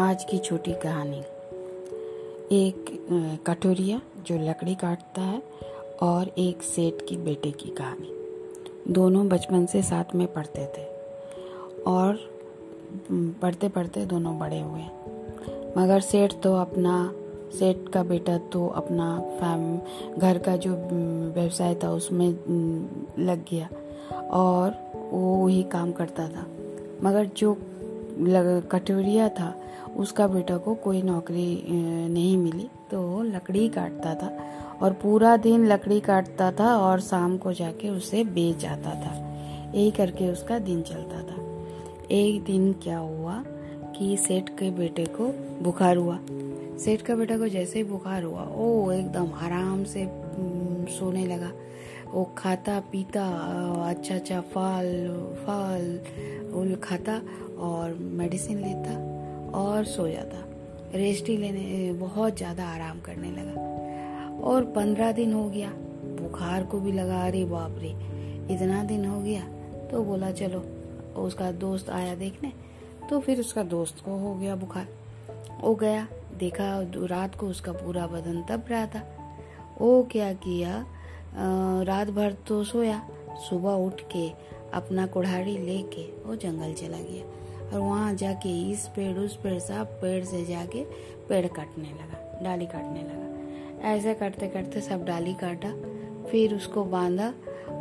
आज की छोटी कहानी। एक कटोरिया जो लकड़ी काटता है और एक सेठ की बेटे की कहानी। दोनों बचपन से साथ में पढ़ते थे और पढ़ते पढ़ते दोनों बड़े हुए। मगर सेठ तो अपना, सेठ का बेटा तो अपना फैम, घर का जो व्यवसाय था उसमें लग गया और वो ही काम करता था। मगर जो कटोरिया था, उसका बेटा को कोई नौकरी नहीं मिली तो वो लकड़ी काटता था और पूरा दिन लकड़ी काटता था और शाम को जाके उसे बेच आता था। यही करके उसका दिन चलता था। एक दिन क्या हुआ कि सेठ के बेटे को बुखार हुआ। सेठ का बेटा को जैसे ही बुखार हुआ, ओ, एकदम आराम से सोने लगा। वो खाता, पीता अच्छा अच्छा फल फल, उल खाता और मेडिसिन लेता और सो जाता। रेस्ट ही लेने, बहुत ज़्यादा आराम करने लगा। और पंद्रह दिन हो गया, बुखार को भी लगा, अरे बाप रे, इतना दिन हो गया। तो बोला, चलो, उसका दोस्त आया देखने। तो फिर उसका दोस्त को हो गया बुखार। वो गया, देखा, रात को उसका पूरा बदन तब रहा था। वो क्या किया रात भर तो सोया। सुबह उठ के अपना कुढ़ाड़ी लेके वो जंगल चला गया और वहाँ जाके इस पेड़, उस पेड़, सब पेड़ से जाके पेड़ काटने लगा, डाली काटने लगा। ऐसे करते करते सब डाली काटा, फिर उसको बांधा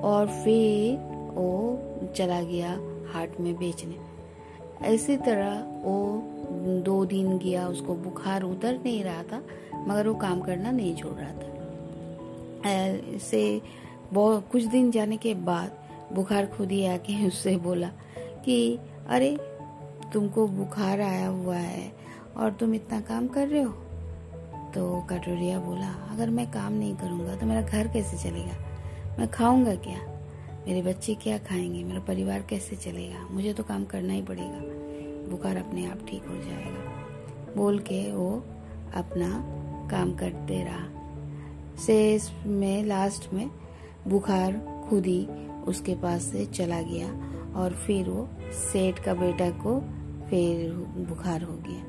और फिर वो चला गया हाट में बेचने। इसी तरह वो दो दिन गया, उसको बुखार उतर नहीं रहा था, मगर वो काम करना नहीं छोड़ रहा था। से बहुत कुछ दिन जाने के बाद बुखार खुद ही आके उससे बोला कि, अरे, तुमको बुखार आया हुआ है और तुम इतना काम कर रहे हो? तो कटोरिया बोला, अगर मैं काम नहीं करूँगा तो मेरा घर कैसे चलेगा? मैं खाऊँगा क्या? मेरे बच्चे क्या खाएँगे? मेरा परिवार कैसे चलेगा? मुझे तो काम करना ही पड़ेगा। बुखार अपने आप ठीक हो जाएगा। बोल के वो अपना काम करते रहा। शेष में लास्ट में, बुखार, खुद ही उसके पास से चला गया और फिर वो सेठ का बेटा को फिर बुखार हो गया।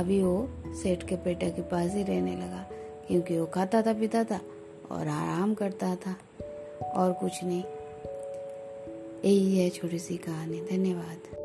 अभी वो सेठ के बेटा के पास ही रहने लगा क्योंकि वो खाता था, पीता था और आराम करता था और कुछ नहीं। यही है छोटी सी कहानी। धन्यवाद।